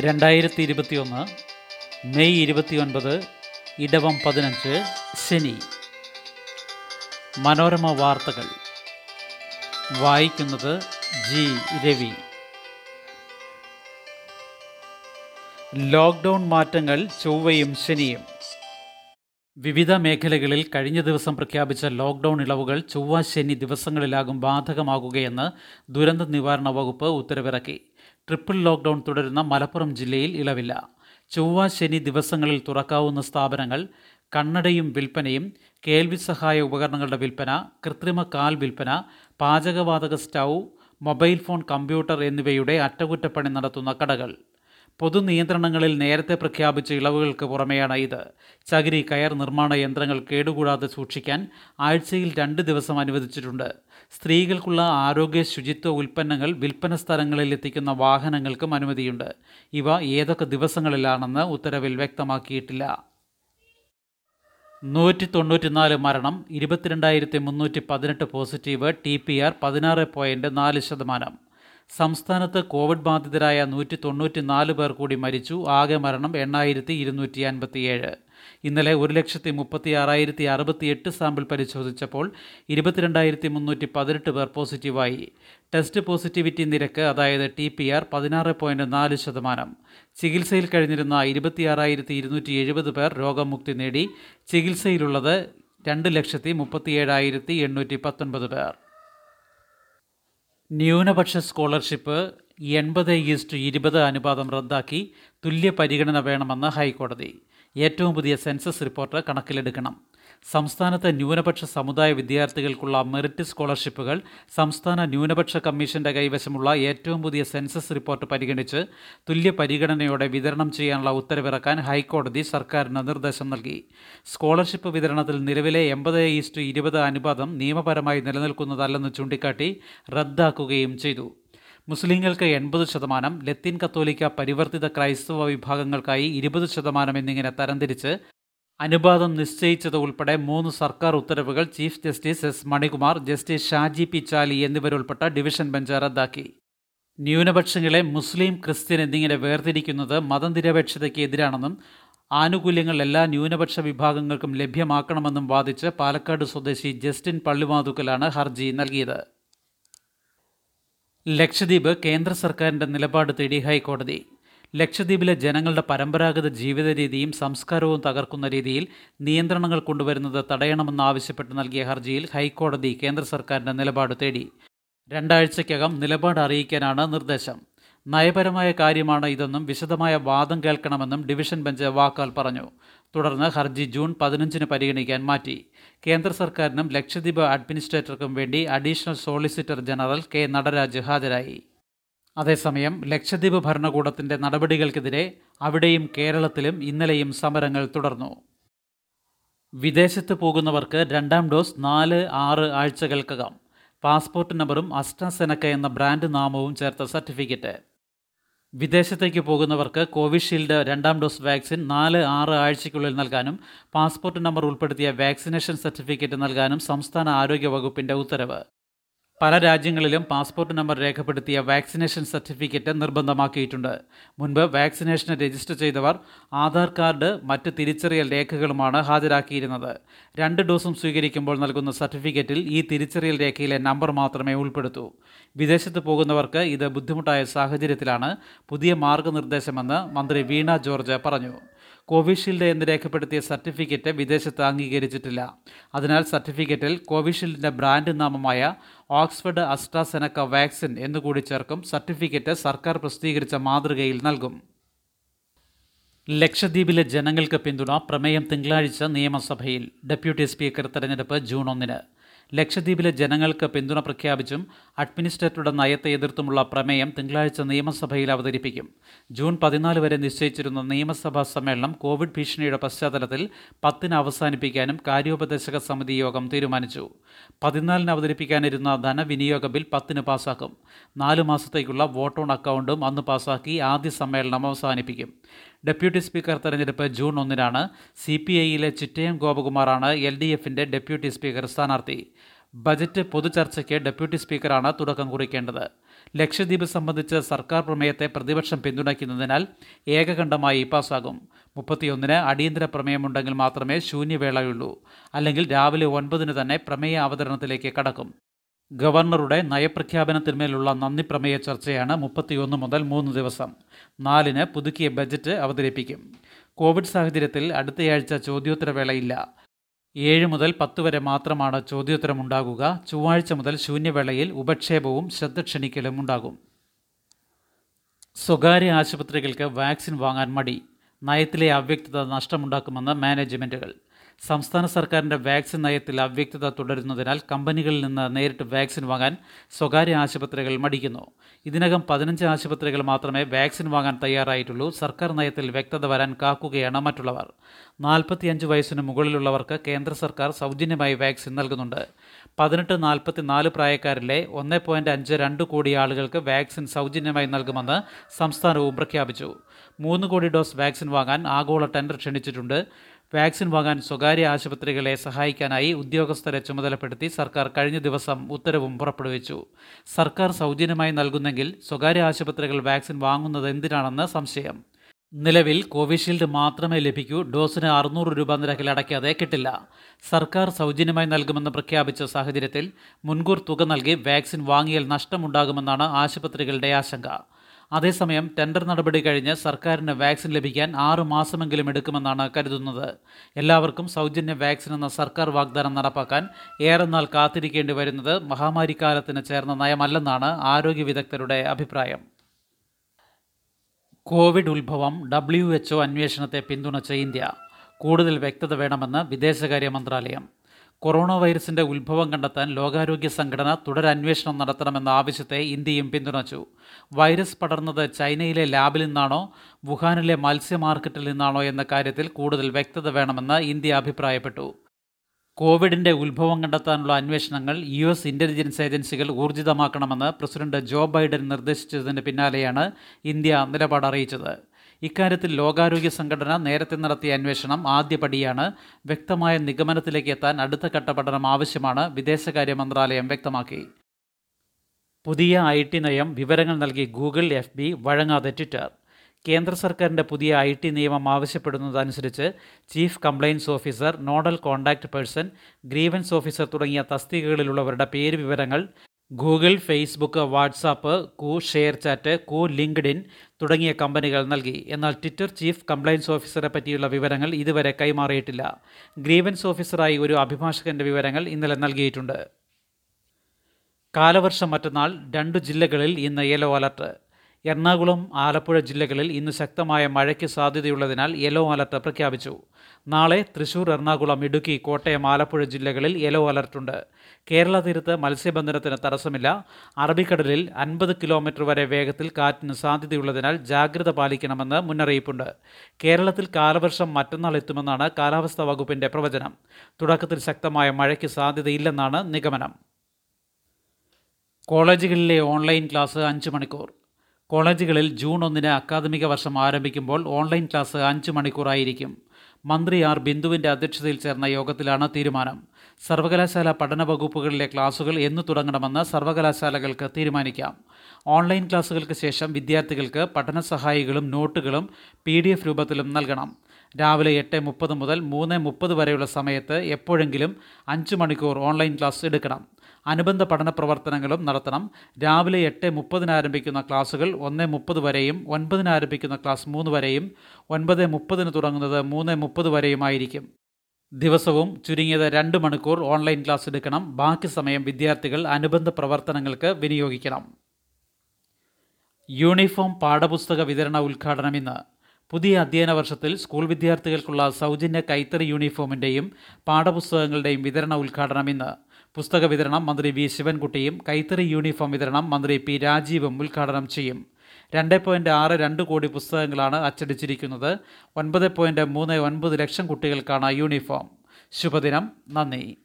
രണ്ടായിരത്തി ഇരുപത്തിയൊന്ന് മെയ് ഇരുപത്തിയൊൻപത് ഇടവം പതിനഞ്ച് ശനി. മനോരമ വാർത്തകൾ. വായിക്കുന്നത് ജി. രവി. ലോക്ക്ഡൗൺ മാറ്റങ്ങൾ ചൊവ്വയും ശനിയും. വിവിധ മേഖലകളിൽ കഴിഞ്ഞ ദിവസം പ്രഖ്യാപിച്ച ലോക്ക്ഡൗൺ ഇളവുകൾ ചൊവ്വ ശനി ദിവസങ്ങളിലാകും ബാധകമാകുകയെന്ന് ദുരന്ത നിവാരണ വകുപ്പ് ഉത്തരവിറക്കി. ട്രിപ്പിൾ ലോക്ക്ഡൗൺ തുടരുന്ന മലപ്പുറം ജില്ലയിൽ ഇളവില്ല. ചൊവ്വ ശനി ദിവസങ്ങളിൽ തുറക്കാവുന്ന സ്ഥാപനങ്ങൾ കണ്ണടയും വിൽപ്പനയും കേൾവി സഹായ ഉപകരണങ്ങളുടെ വിൽപ്പന കൃത്രിമ കാൽ വിൽപ്പന പാചകവാതക സ്റ്റൗ മൊബൈൽ ഫോൺ കമ്പ്യൂട്ടർ എന്നിവയുടെ അറ്റകുറ്റപ്പണി നടത്തുന്ന കടകൾ. പൊതുനിയന്ത്രണങ്ങളിൽ നേരത്തെ പ്രഖ്യാപിച്ച ഇളവുകൾക്ക് പുറമെയാണ് ഇത്. ചകിരി കയർ നിർമ്മാണ യന്ത്രങ്ങൾ കേടുകൂടാതെ സൂക്ഷിക്കാൻ ആഴ്ചയിൽ രണ്ട് ദിവസം അനുവദിച്ചിട്ടുണ്ട്. സ്ത്രീകൾക്കുള്ള ആരോഗ്യ ശുചിത്വ ഉൽപ്പന്നങ്ങൾ വിൽപ്പന സ്ഥലങ്ങളിൽ എത്തിക്കുന്ന വാഹനങ്ങൾക്കും അനുമതിയുണ്ട്. ഇവ ഏതൊക്കെ ദിവസങ്ങളിലാണെന്ന് ഉത്തരവിൽ വ്യക്തമാക്കിയിട്ടില്ല. നൂറ്റി തൊണ്ണൂറ്റിനാല് മരണം ഇരുപത്തിരണ്ടായിരത്തി മുന്നൂറ്റി പതിനെട്ട് പോസിറ്റീവ് ടി പി ആർ പതിനാറ് പോയിന്റ് നാല് ശതമാനം. സംസ്ഥാനത്ത് കോവിഡ് ബാധിതരായ നൂറ്റി തൊണ്ണൂറ്റി നാല് പേർ കൂടി മരിച്ചു. ആകെ മരണം എണ്ണായിരത്തി ഇരുന്നൂറ്റി അൻപത്തിയേഴ് ഇന്നലെ ഒരു ലക്ഷത്തി മുപ്പത്തി ആറായിരത്തി അറുപത്തിയെട്ട് സാമ്പിൾ പരിശോധിച്ചപ്പോൾ ഇരുപത്തിരണ്ടായിരത്തി മുന്നൂറ്റി പതിനെട്ട് പേർ പോസിറ്റീവായി. ടെസ്റ്റ് പോസിറ്റിവിറ്റി നിരക്ക് അതായത് ടി പി ആർ പതിനാറ് പോയിന്റ് നാല് ശതമാനം. ചികിത്സയിൽ കഴിഞ്ഞിരുന്ന ഇരുപത്തിയാറായിരത്തി ഇരുന്നൂറ്റി എഴുപത് പേർ രോഗമുക്തി നേടി. ചികിത്സയിലുള്ളത് രണ്ട് ലക്ഷത്തി മുപ്പത്തിയേഴായിരത്തി എണ്ണൂറ്റി പത്തൊൻപത് പേർ. ന്യൂനപക്ഷ സ്കോളർഷിപ്പ് എൺപത് ഈസ്റ്റ് ഇരുപത് അനുപാതം റദ്ദാക്കി തുല്യ പരിഗണന വേണമെന്ന് ഹൈക്കോടതി. ഏറ്റവും പുതിയ സെൻസസ് റിപ്പോർട്ട് കണക്കിലെടുക്കണം. സംസ്ഥാനത്തെ ന്യൂനപക്ഷ സമുദായ വിദ്യാർത്ഥികൾക്കുള്ള മെറിറ്റ് സ്കോളർഷിപ്പുകൾ സംസ്ഥാന ന്യൂനപക്ഷ കമ്മീഷന്റെ കൈവശമുള്ള ഏറ്റവും പുതിയ സെൻസസ് റിപ്പോർട്ട് പരിഗണിച്ച് തുല്യ പരിഗണനയോടെ വിതരണം ചെയ്യാനുള്ള ഉത്തരവിറക്കാൻ ഹൈക്കോടതി സർക്കാരിന് നിർദ്ദേശം നൽകി. സ്കോളർഷിപ്പ് വിതരണത്തിൽ നിലവിലെ എൺപത് ഈസ്റ്റ് ഇരുപത് അനുപാതം നിയമപരമായി നിലനിൽക്കുന്നതല്ലെന്ന് ചൂണ്ടിക്കാട്ടി റദ്ദാക്കുകയും ചെയ്തു. മുസ്ലിങ്ങൾക്ക് എൺപത് ശതമാനം ലത്തീൻ കത്തോലിക്ക പരിവർത്തിത ക്രൈസ്തവ വിഭാഗങ്ങൾക്കായി ഇരുപത് ശതമാനം എന്നിങ്ങനെ തരംതിരിച്ച് അനുപാതം നിശ്ചയിച്ചത് ഉൾപ്പെടെ മൂന്ന് സർക്കാർ ഉത്തരവുകൾ chief justice S Manikumar justice Shaji P Chaly എന്നിവരുൾപ്പെട്ട division bench റദ്ദാക്കി. ന്യൂനപക്ഷങ്ങളെ മുസ്ലിം ക്രിസ്ത്യൻ എന്നിങ്ങനെ വേർതിരിക്കുന്നത് മതനിരപേക്ഷതയ്ക്ക് എതിരാണെന്നും ആനുകൂല്യങ്ങൾ എല്ലാ ന്യൂനപക്ഷ വിഭാഗങ്ങൾക്കും ലഭ്യമാക്കണമെന്നും വാദിച്ച് പാലക്കാട് സ്വദേശി ജസ്റ്റിൻ പള്ളിമാതുക്കലാണ് ഹർജി നൽകിയത്. ലക്ഷദ്വീപ് കേന്ദ്ര സർക്കാരിന്റെ നിലപാട് തേടി ഹൈക്കോടതി. ലക്ഷദ്വീപിലെ ജനങ്ങളുടെ പരമ്പരാഗത ജീവിത രീതിയും സംസ്കാരവും തകർക്കുന്ന രീതിയിൽ നിയന്ത്രണങ്ങൾ കൊണ്ടുവരുന്നത് തടയണമെന്നാവശ്യപ്പെട്ട് നൽകിയ ഹർജിയിൽ ഹൈക്കോടതി കേന്ദ്ര സർക്കാരിന്റെ നിലപാട് തേടി. രണ്ടാഴ്ചയ്ക്കകം നിലപാട് അറിയിക്കാനാണ് നിർദ്ദേശം. നയപരമായ കാര്യമാണ് ഇതെന്നും വിശദമായ വാദം കേൾക്കണമെന്നും ഡിവിഷൻ ബെഞ്ച് വാക്കാൽ പറഞ്ഞു. തുടർന്ന് ഹർജി ജൂൺ പതിനഞ്ചിന് പരിഗണിക്കാൻ മാറ്റി. കേന്ദ്ര സർക്കാരിനും ലക്ഷദ്വീപ് അഡ്മിനിസ്ട്രേറ്റർക്കും വേണ്ടി additional solicitor general K. Nataraj ഹാജരായി. അതേസമയം ലക്ഷദ്വീപ് ഭരണകൂടത്തിന്റെ നടപടികൾക്കെതിരെ അവിടെയും കേരളത്തിലും ഇന്നലെയും സമരങ്ങൾ തുടർന്നു. വിദേശത്ത് പോകുന്നവർക്ക് രണ്ടാം ഡോസ് നാല് ആറ് ആഴ്ചകൾക്കകം. പാസ്പോർട്ട് നമ്പറും അസ്ട്രസെനക്ക എന്ന ബ്രാൻഡ് നാമവും ചേർത്ത സർട്ടിഫിക്കറ്റ്. വിദേശത്തേക്ക് പോകുന്നവർക്ക് കോവിഷീൽഡ് രണ്ടാം ഡോസ് വാക്സിൻ നാല് ആറ് ആഴ്ചയ്ക്കുള്ളിൽ നൽകാനും പാസ്പോർട്ട് നമ്പർ ഉൾപ്പെടുത്തിയ വാക്സിനേഷൻ സർട്ടിഫിക്കറ്റ് നൽകാനും സംസ്ഥാന ആരോഗ്യ വകുപ്പിന്റെ ഉത്തരവ്. പല രാജ്യങ്ങളിലും പാസ്പോർട്ട് നമ്പർ രേഖപ്പെടുത്തിയ വാക്സിനേഷൻ സർട്ടിഫിക്കറ്റ് നിർബന്ധമാക്കിയിട്ടുണ്ട്. മുൻപ് വാക്സിനേഷന് രജിസ്റ്റർ ചെയ്തവർ ആധാർ കാർഡ് മറ്റ് തിരിച്ചറിയൽ രേഖകളുമാണ് ഹാജരാക്കിയിരുന്നത്. രണ്ട് ഡോസും സ്വീകരിക്കുമ്പോൾ നൽകുന്ന സർട്ടിഫിക്കറ്റിൽ ഈ തിരിച്ചറിയൽ രേഖയിലെ നമ്പർ മാത്രമേ ഉൾപ്പെടുത്തൂ. വിദേശത്ത് പോകുന്നവർക്ക് ഇത് ബുദ്ധിമുട്ടായ സാഹചര്യത്തിലാണ് പുതിയ മാർഗനിർദ്ദേശമെന്ന് മന്ത്രി വീണ ജോർജ് പറഞ്ഞു. കോവിഷീൽഡ് എന്ന് രേഖപ്പെടുത്തിയ സർട്ടിഫിക്കറ്റ് വിദേശത്ത് അംഗീകരിച്ചിട്ടില്ല. അതിനാൽ സർട്ടിഫിക്കറ്റിൽ കോവിഷീൽഡിന്റെ ബ്രാൻഡ് നാമമായ ഓക്സ്ഫർഡ് അസ്ട്രാസെനക്ക വാക്സിൻ എന്നുകൂടി ചേർക്കും. സർട്ടിഫിക്കറ്റ് സർക്കാർ പ്രസിദ്ധീകരിച്ച മാതൃകയിൽ നൽകും. ലക്ഷദ്വീപിലെ ജനങ്ങൾക്ക് പിന്തുണ പ്രമേയം തിങ്കളാഴ്ച നിയമസഭയിൽ. ഡെപ്യൂട്ടി സ്പീക്കർ തെരഞ്ഞെടുപ്പ് ജൂൺ ഒന്നിന്. ലക്ഷദ്വീപിലെ ജനങ്ങൾക്ക് പിന്തുണ പ്രഖ്യാപിച്ചും അഡ്മിനിസ്ട്രേറ്ററുടെ നയത്തെ എതിർത്തുമുള്ള പ്രമേയം തിങ്കളാഴ്ച നിയമസഭയിൽ അവതരിപ്പിക്കും. ജൂൺ പതിനാല് വരെ നിശ്ചയിച്ചിരുന്ന നിയമസഭാ സമ്മേളനം കോവിഡ് ഭീഷണിയുടെ പശ്ചാത്തലത്തിൽ പത്തിന് അവസാനിപ്പിക്കാനും കാര്യോപദേശക സമിതി യോഗം തീരുമാനിച്ചു. പതിനാലിന് അവതരിപ്പിക്കാനിരുന്ന ധനവിനിയോഗ ബിൽ പത്തിന് പാസാക്കും. നാലു മാസത്തേക്കുള്ള വോട്ട് ഓൺ അക്കൗണ്ടും അന്ന് പാസാക്കി ആദ്യ സമ്മേളനം അവസാനിപ്പിക്കും. ഡെപ്യൂട്ടി സ്പീക്കർ തെരഞ്ഞെടുപ്പ് ജൂൺ ഒന്നിനാണ് സി പി ഐയിലെ ചിറ്റയം ഗോപകുമാറാണ് എൽ ഡി എഫിന്റെ ഡെപ്യൂട്ടി സ്പീക്കർ സ്ഥാനാർത്ഥി. ബജറ്റ് പൊതുചർച്ചയ്ക്ക് ഡെപ്യൂട്ടി സ്പീക്കറാണ് തുടക്കം കുറിക്കേണ്ടത്. ലക്ഷദ്വീപ് സംബന്ധിച്ച് സർക്കാർ പ്രമേയത്തെ പ്രതിപക്ഷം പിന്തുണയ്ക്കുന്നതിനാൽ ഏകകണ്ഠമായി പാസ്സാകും മുപ്പത്തിയൊന്നിന് അടിയന്തര പ്രമേയമുണ്ടെങ്കിൽ മാത്രമേ ശൂന്യവേളയുള്ളൂ. അല്ലെങ്കിൽ രാവിലെ ഒൻപതിന് തന്നെ പ്രമേയ അവതരണത്തിലേക്ക് കടക്കും. ഗവർണറുടെ നയപ്രഖ്യാപനത്തിന്മേലുള്ള നന്ദി പ്രമേയ ചർച്ചയാണ് മുപ്പത്തിയൊന്ന് മുതൽ മൂന്ന് ദിവസം. നാലിന് പുതുക്കിയ ബജറ്റ് അവതരിപ്പിക്കും. കോവിഡ് സാഹചര്യത്തിൽ അടുത്തയാഴ്ച ചോദ്യോത്തരവേളയില്ല. ഏഴ് മുതൽ പത്ത് വരെ മാത്രമാണ് ചോദ്യോത്തരമുണ്ടാകുക. ചൊവ്വാഴ്ച മുതൽ ശൂന്യവേളയിൽ ഉപക്ഷേപവും ശ്രദ്ധ ക്ഷണിക്കലും ഉണ്ടാകും. സ്വകാര്യ ആശുപത്രികൾക്ക് വാക്സിൻ വാങ്ങാൻ മടി. നയത്തിലെ അവ്യക്തത നഷ്ടമുണ്ടാക്കുമെന്ന് മാനേജ്മെന്റുകൾ സംസ്ഥാന സർക്കാരിന്റെ വാക്സിൻ നയത്തിൽ അവ്യക്തത തുടരുന്നതിനാൽ കമ്പനികളിൽ നിന്ന് നേരിട്ട് വാക്സിൻ വാങ്ങാൻ സ്വകാര്യ ആശുപത്രികൾ മടിക്കുന്നു. ഇതിനകം പതിനഞ്ച് ആശുപത്രികൾ മാത്രമേ വാക്സിൻ വാങ്ങാൻ തയ്യാറായിട്ടുള്ളൂ. സർക്കാർ നയത്തിൽ വ്യക്തത വരാൻ കാക്കുകയാണ് മറ്റുള്ളവർ. നാൽപ്പത്തിയഞ്ച് വയസ്സിന് മുകളിലുള്ളവർക്ക് കേന്ദ്ര സർക്കാർ സൗജന്യമായി വാക്സിൻ നൽകുന്നുണ്ട്. പതിനെട്ട് നാൽപ്പത്തിനാല് പ്രായക്കാരിലെ ഒന്ന് പോയിന്റ് അഞ്ച് രണ്ട് കോടി ആളുകൾക്ക് വാക്സിൻ സൗജന്യമായി നൽകുമെന്ന് സംസ്ഥാനവും പ്രഖ്യാപിച്ചു. മൂന്ന് കോടി ഡോസ് വാക്സിൻ വാങ്ങാൻ ആഗോള ടെൻഡർ ക്ഷണിച്ചിട്ടുണ്ട്. വാക്സിൻ വാങ്ങാൻ സ്വകാര്യ ആശുപത്രികളെ സഹായിക്കാനായി ഉദ്യോഗസ്ഥരെ ചുമതലപ്പെടുത്തി സർക്കാർ കഴിഞ്ഞ ദിവസം ഉത്തരവും പുറപ്പെടുവിച്ചു. സർക്കാർ സൗജന്യമായി നൽകുന്നെങ്കിൽ സ്വകാര്യ ആശുപത്രികൾ വാക്സിൻ വാങ്ങുന്നത് എന്തിനാണെന്ന് സംശയം. നിലവിൽ കോവിഷീൽഡ് മാത്രമേ ലഭിക്കൂ ഡോസിന് അറുന്നൂറ് രൂപ നിരക്കിൽ അടയ്ക്കാതെ കിട്ടില്ല. സർക്കാർ സൗജന്യമായി നൽകുമെന്ന് പ്രഖ്യാപിച്ച സാഹചര്യത്തിൽ മുൻകൂർ തുക നൽകി വാക്സിൻ വാങ്ങിയാൽ നഷ്ടമുണ്ടാകുമെന്നാണ് ആശുപത്രികളുടെ ആശങ്ക. അതേസമയം ടെൻഡർ നടപടി കഴിഞ്ഞ് സർക്കാരിന് വാക്സിൻ ലഭിക്കാൻ ആറു മാസമെങ്കിലും എടുക്കുമെന്നാണ് കരുതുന്നത്. എല്ലാവർക്കും സൗജന്യ വാക്സിൻ എന്ന സർക്കാർ വാഗ്ദാനം നടപ്പാക്കാൻ ഏറെ നാൾ കാത്തിരിക്കേണ്ടി വരുന്നത് മഹാമാരിക്കാലത്തിന് ചേർന്ന നയമല്ലെന്നാണ് ആരോഗ്യ വിദഗ്ധരുടെ അഭിപ്രായം. കോവിഡ് ഉത്ഭവം ഡബ്ല്യു എച്ച്ഒ അന്വേഷണത്തെ പിന്തുണച്ച ഇന്ത്യ. കൂടുതൽ വ്യക്തത വേണമെന്ന് വിദേശകാര്യ മന്ത്രാലയം. കൊറോണ വൈറസിന്റെ ഉത്ഭവം കണ്ടെത്താൻ ലോകാരോഗ്യ സംഘടന തുടരന്വേഷണം നടത്തണമെന്ന ആവശ്യത്തെ ഇന്ത്യയും പിന്തുണച്ചു. വൈറസ് പടർന്നത് ചൈനയിലെ ലാബിൽ നിന്നാണോ വുഹാനിലെ മത്സ്യ മാർക്കറ്റിൽ നിന്നാണോ എന്ന കാര്യത്തിൽ കൂടുതൽ വ്യക്തത വേണമെന്ന് ഇന്ത്യ അഭിപ്രായപ്പെട്ടു. കോവിഡിന്റെ ഉത്ഭവം കണ്ടെത്താനുള്ള അന്വേഷണങ്ങൾ യു എസ് ഇന്റലിജൻസ് ഏജൻസികൾ ഊർജിതമാക്കണമെന്ന് പ്രസിഡന്റ് ജോ ബൈഡൻ നിർദ്ദേശിച്ചതിന് പിന്നാലെയാണ് ഇന്ത്യ നിലപാട് അറിയിച്ചത്. ഇക്കാര്യത്തിൽ ലോകാരോഗ്യ സംഘടന നേരത്തെ നടത്തിയ അന്വേഷണം ആദ്യപടിയാണ് വ്യക്തമായ നിഗമനത്തിലേക്ക് എത്താൻ അടുത്ത ഘട്ട പഠനം ആവശ്യമാണ് വിദേശകാര്യ മന്ത്രാലയം വ്യക്തമാക്കി. പുതിയ ഐ ടി നയം വിവരങ്ങൾ നൽകി ഗൂഗിൾ എഫ് ബി വഴങ്ങാതെ ട്വിറ്റർ. കേന്ദ്ര സർക്കാരിന്റെ പുതിയ ഐ ടി നിയമം ആവശ്യപ്പെടുന്നതനുസരിച്ച് chief compliance officer nodal contact person grievance officer തുടങ്ങിയ തസ്തികകളിലുള്ളവരുടെ പേര് വിവരങ്ങൾ Google Facebook WhatsApp Koo ShareChat Koo LinkedIn തുടങ്ങിയ കമ്പനികൾ നൽകി. എന്നാൽ ട്വിറ്റർ ചീഫ് കംപ്ലയൻസ് ഓഫീസറെ പറ്റിയുള്ള വിവരങ്ങൾ ഇതുവരെ കൈമാറിയിട്ടില്ല. ഗ്രീവൻസ് ഓഫീസറായി ഒരു അഭിഭാഷകന്റെ വിവരങ്ങൾ ഇന്നലെ നൽകിയിട്ടുണ്ട്. കാലവർഷം മറ്റന്നാൾ രണ്ട് ജില്ലകളിൽ ഇന്ന് യെല്ലോ അലർട്ട്. എറണാകുളം ആലപ്പുഴ ജില്ലകളിൽ ഇന്ന് ശക്തമായ മഴയ്ക്ക് സാധ്യതയുള്ളതിനാൽ യെല്ലോ അലർട്ട് പ്രഖ്യാപിച്ചു. നാളെ തൃശൂർ എറണാകുളം ഇടുക്കി കോട്ടയം ആലപ്പുഴ ജില്ലകളിൽ യെല്ലോ അലർട്ടുണ്ട് കേരള തീരത്ത് മത്സ്യബന്ധനത്തിന് തടസ്സമില്ല. അറബിക്കടലിൽ അൻപത് കിലോമീറ്റർ വരെ വേഗത്തിൽ കാറ്റിന് സാധ്യതയുള്ളതിനാൽ ജാഗ്രത പാലിക്കണമെന്ന് മുന്നറിയിപ്പുണ്ട്. കേരളത്തിൽ കാലവർഷം മറ്റന്നാൾ എത്തുമെന്നാണ് കാലാവസ്ഥാ വകുപ്പിന്റെ പ്രവചനം. തുടക്കത്തിൽ ശക്തമായ മഴയ്ക്ക് സാധ്യതയില്ലെന്നാണ് നിഗമനം. കോളേജുകളിലെ ഓൺലൈൻ ക്ലാസ് അഞ്ച് മണിക്കൂർ. കോളേജുകളിൽ ജൂൺ ഒന്നിന് അക്കാദമിക വർഷം ആരംഭിക്കുമ്പോൾ ഓൺലൈൻ ക്ലാസ് അഞ്ച് മണിക്കൂറായിരിക്കും. മന്ത്രി ആർ ബിന്ദുവിന്റെ അധ്യക്ഷതയിൽ ചേർന്ന യോഗത്തിലാണ് തീരുമാനം. സർവകലാശാല പഠന വകുപ്പുകളിലെ ക്ലാസുകൾ എന്നു തുടങ്ങണമെന്ന് സർവകലാശാലകൾക്ക് തീരുമാനിക്കാം. ഓൺലൈൻ ക്ലാസുകൾക്ക് ശേഷം വിദ്യാർത്ഥികൾക്ക് പഠന സഹായികളും നോട്ടുകളും പി ഡി എഫ് രൂപത്തിലും നൽകണം. രാവിലെ എട്ട് മുപ്പത് മുതൽ മൂന്ന് മുപ്പത് വരെയുള്ള സമയത്ത് എപ്പോഴെങ്കിലും അഞ്ച് മണിക്കൂർ ഓൺലൈൻ ക്ലാസ് എടുക്കണം. അനുബന്ധ പഠന പ്രവർത്തനങ്ങളും നടത്തണം. രാവിലെ എട്ട് മുപ്പതിന് ആരംഭിക്കുന്ന ക്ലാസ്സുകൾ ഒന്ന് മുപ്പത് വരെയും ഒൻപതിന് ആരംഭിക്കുന്ന ക്ലാസ് മൂന്ന് വരെയും ഒൻപത് മുപ്പതിന് തുടങ്ങുന്നത് മൂന്ന് മുപ്പത് വരെയുമായിരിക്കും ദിവസവും ചുരുങ്ങിയത് രണ്ട് മണിക്കൂർ ഓൺലൈൻ ക്ലാസ് എടുക്കണം. ബാക്കി സമയം വിദ്യാർത്ഥികൾ അനുബന്ധ പ്രവർത്തനങ്ങൾക്ക് വിനിയോഗിക്കണം. യൂണിഫോം പാഠപുസ്തക വിതരണ ഉദ്ഘാടനം ഇന്ന്. പുതിയ അധ്യയന വർഷത്തിൽ സ്കൂൾ വിദ്യാർത്ഥികൾക്കുള്ള സൗജന്യ കൈത്തറി യൂണിഫോമിന്റെയും പാഠപുസ്തകങ്ങളുടെയും വിതരണ ഉദ്ഘാടനം ഇന്ന്. പുസ്തക വിതരണം മന്ത്രി വി ശിവൻകുട്ടിയും കൈത്തറി യൂണിഫോം വിതരണം മന്ത്രി പി രാജീവും ഉദ്ഘാടനം ചെയ്യും. രണ്ട് പോയിന്റ് ആറ് രണ്ട് കോടി പുസ്തകങ്ങളാണ് അച്ചടിച്ചിരിക്കുന്നത്. ഒൻപത് പോയിന്റ് മൂന്ന് ഒൻപത് ലക്ഷം കുട്ടികൾക്കാണ് യൂണിഫോം. ശുഭദിനം. നന്ദി.